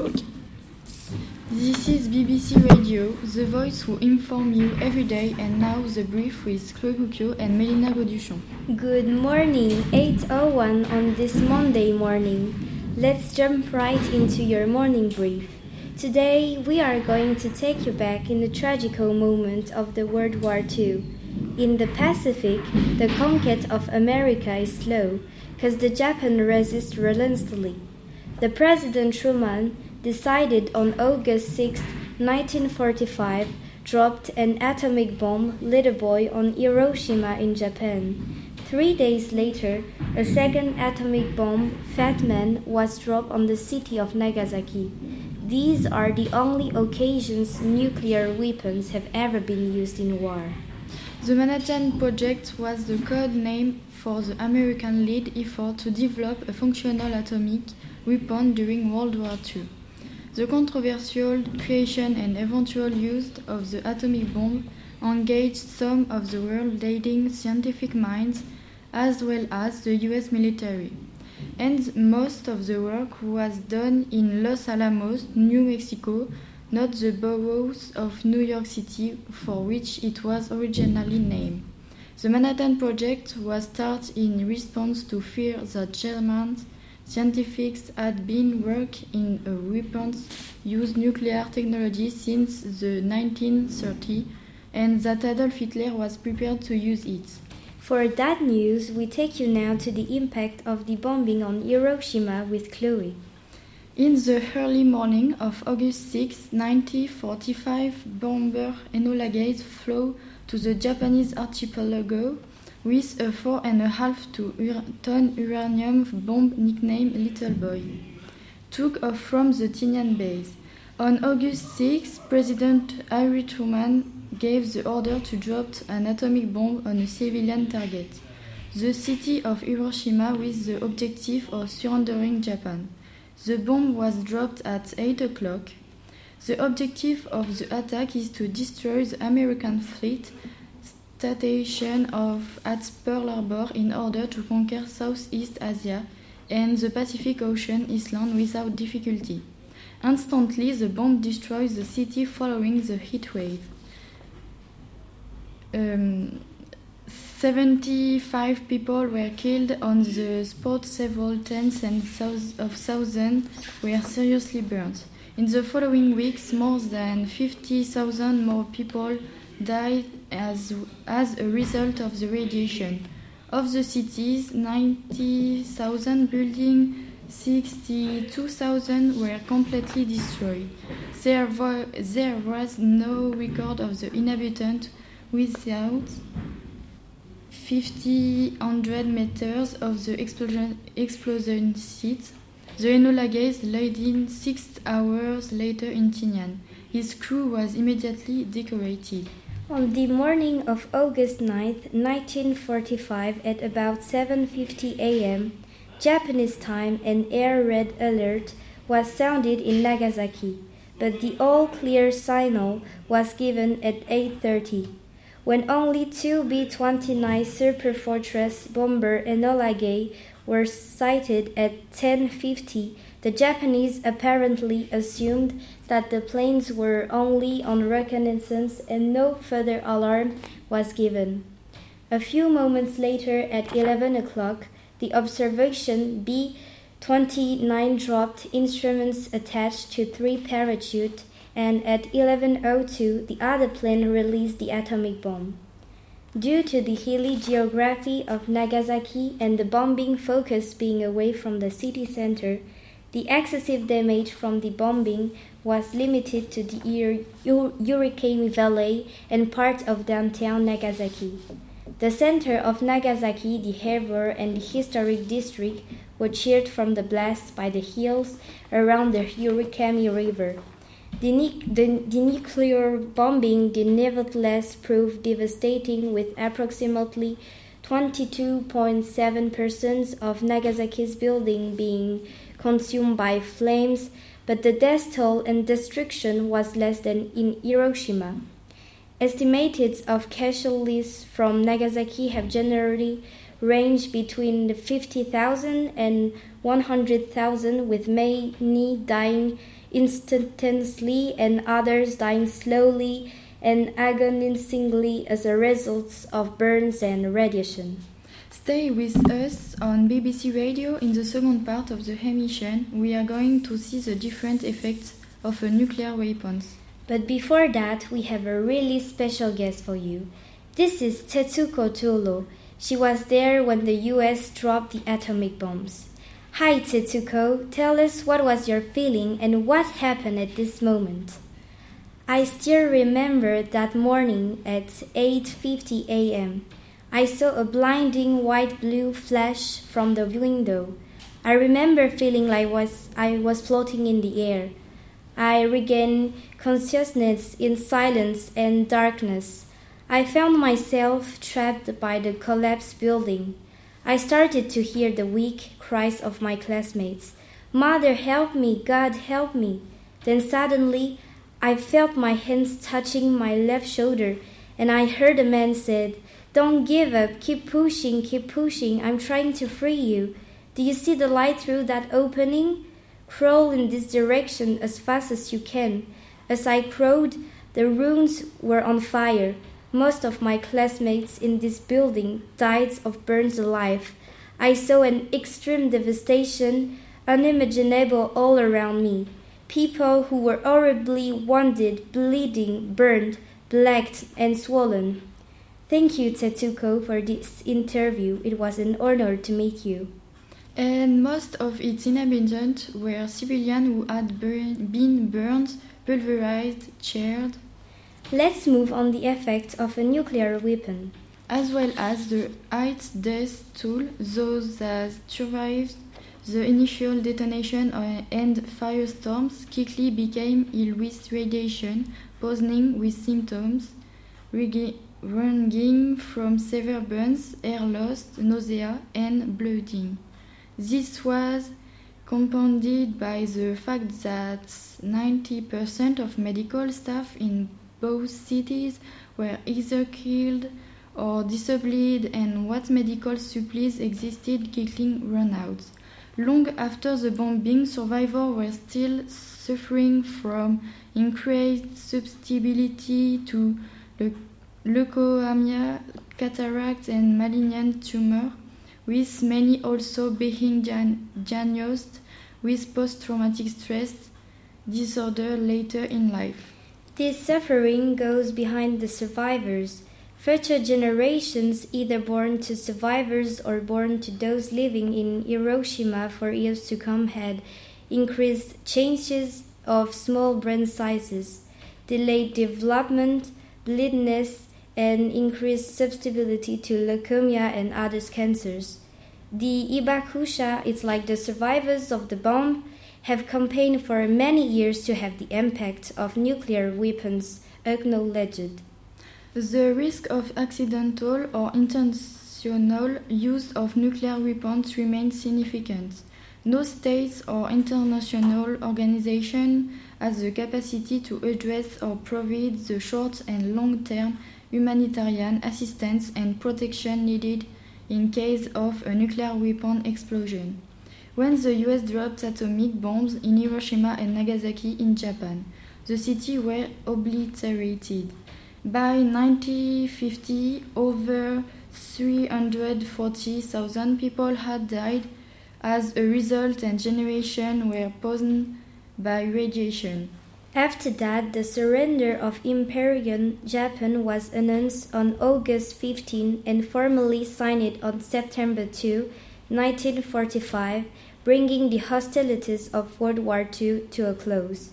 Okay. This is BBC Radio, the voice who inform you every day, and now the brief with Chloé and Meilina Gauduchon. Good morning, 8.01 on this Monday morning. Let's jump right into your morning brief. Today, we are going to take you back in the tragical moment of the World War II. In the Pacific, the conquest of America is slow, because the Japan resists relentlessly. The President Truman decided on August 6, 1945, dropped an atomic bomb, little boy, on Hiroshima in Japan. Three days later, a second atomic bomb, Fat Man, was dropped on the city of Nagasaki. These are the only occasions nuclear weapons have ever been used in war. The Manhattan Project was the code name for the American lead effort to develop a functional atomic weapon during World War II. The controversial creation and eventual use of the atomic bomb engaged some of the world's leading scientific minds as well as the US military and most of the work was done in Los Alamos, New Mexico, not the boroughs of New York City for which it was originally named. The Manhattan Project was started in response to fear that German scientists had been working in a weapons use nuclear technology since the 1930s and that Adolf Hitler was prepared to use it. For that news, we take you now to the impact of the bombing on Hiroshima with Chloe. In the early morning of August 6, 1945, bomber Enola Gay flew to the Japanese archipelago with a four and a half ton uranium bomb nicknamed Little Boy. Took off from the Tinian base. On August 6, President Harry Truman gave the order to drop an atomic bomb on a civilian target, the city of Hiroshima, with the objective of surrendering Japan. The bomb was dropped at 8 o'clock. The objective of the attack is to destroy the American fleet station of, at Pearl Harbor in order to conquer Southeast Asia and the Pacific Ocean island without difficulty. Instantly, the bomb destroys the city following the heat wave. Um, 75 people were killed on the spot, several tens and of thousands were seriously burned. In the following weeks, more than 50,000 more people died as, as a result of the radiation. Of the cities, 90,000 buildings, 62,000 were completely destroyed. There, there was no record of the inhabitants without 50 meters of the explosion, explosion site. The Enola Gay landed six hours later in Tinian. His crew was immediately decorated. On the morning of August 9, 1945, at about 7:50 a.m., Japanese time, an air red alert was sounded in Nagasaki, but the all clear signal was given at 8:30 when only two B-29 Super Fortress bomber Enola Gay were sighted at 10:50, the Japanese apparently assumed that the planes were only on reconnaissance and no further alarm was given. A few moments later, at 11 o'clock, the observation B 29 dropped instruments attached to three parachutes and at 11:02 the other plane released the atomic bomb. Due to the hilly geography of Nagasaki and the bombing focus being away from the city center, the excessive damage from the bombing was limited to the Urakami Valley and part of downtown Nagasaki. The center of Nagasaki, the harbor, and the historic district were cheered from the blast by the hills around the Urakami River. The, the, the, nuclear bombing did nevertheless prove devastating, with approximately 22.7% of Nagasaki's building being consumed by flames, but the death toll and destruction was less than in Hiroshima. Estimates of casualties from Nagasaki have generally ranged between 50,000 and 100,000, with many dying instantaneously and others dying slowly and agonizingly as a result of burns and radiation. Stay with us on BBC Radio. In the second part of the emission, we are going to see the different effects of nuclear weapons. But before that, we have a really special guest for you. This is Tetsuko Thurlow. She was there when the US dropped the atomic bombs. Hi Tetsuko, tell us what was your feeling and what happened at this moment. I still remember that morning at 8:50 a.m. I saw a blinding white blue flash from the window. I remember feeling like was I was floating in the air. I regained consciousness in silence and darkness. I found myself trapped by the collapsed building. I started to hear the weak cries of my classmates. Mother, help me! God, help me! Then suddenly I felt my hands touching my left shoulder, and I heard a man said, Don't give up, keep pushing, keep pushing, I'm trying to free you. Do you see the light through that opening? Crawl in this direction as fast as you can. As I crawled, the rooms were on fire. Most of my classmates in this building died of burns alive. I saw an extreme devastation, unimaginable all around me people who were horribly wounded, bleeding, burned, blacked, and swollen. Thank you, Tetsuko, for this interview. It was an honor to meet you. And most of its inhabitants were civilians who had burn, been burned, pulverized, charred. Let's move on the effects of a nuclear weapon. As well as the height death toll, those that survived the initial detonation and firestorms quickly became ill with radiation, poisoning with symptoms ranging from severe burns, air loss, nausea, and bloating. This was compounded by the fact that 90% of medical staff in both cities were either killed or disabled, and what medical supplies existed ran out. Long after the bombing, survivors were still suffering from increased susceptibility to leukemia, cataract, and malignant tumor, with many also being diagnosed with post-traumatic stress disorder later in life. This suffering goes behind the survivors Future generations, either born to survivors or born to those living in Hiroshima for years to come, had increased changes of small brain sizes, delayed development, blindness, and increased susceptibility to leukemia and other cancers. The Hibakusha is like the survivors of the bomb have campaigned for many years to have the impact of nuclear weapons acknowledged. The risk of accidental or intentional use of nuclear weapons remains significant. No state or international organization has the capacity to address or provide the short and long term humanitarian assistance and protection needed in case of a nuclear weapon explosion. When the US dropped atomic bombs in Hiroshima and Nagasaki in Japan, the cities were obliterated. By 1950, over 340,000 people had died as a result, and generations were poisoned by radiation. After that, the surrender of Imperial Japan was announced on August 15 and formally signed on September 2, 1945, bringing the hostilities of World War II to a close.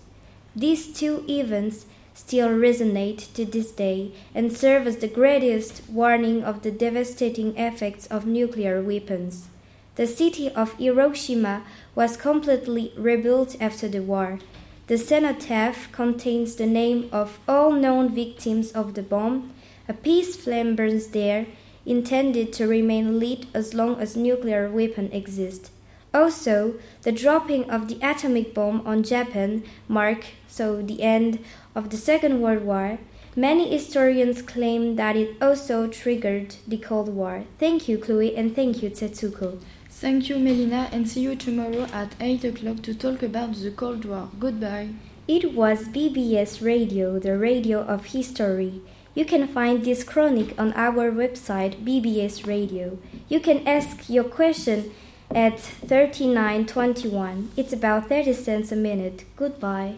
These two events still resonate to this day and serve as the greatest warning of the devastating effects of nuclear weapons. The city of Hiroshima was completely rebuilt after the war. The cenotaph contains the name of all known victims of the bomb. A peace flame burns there, intended to remain lit as long as nuclear weapons exist. Also, the dropping of the atomic bomb on Japan marked so the end of the Second World War. Many historians claim that it also triggered the Cold War. Thank you, Chloe, and thank you, Tetsuko. Thank you, Meilina, and see you tomorrow at 8 o'clock to talk about the Cold War. Goodbye. It was BBS Radio, the radio of history. You can find this chronic on our website, BBS Radio. You can ask your question at 3921. It's about 30 cents a minute. Goodbye.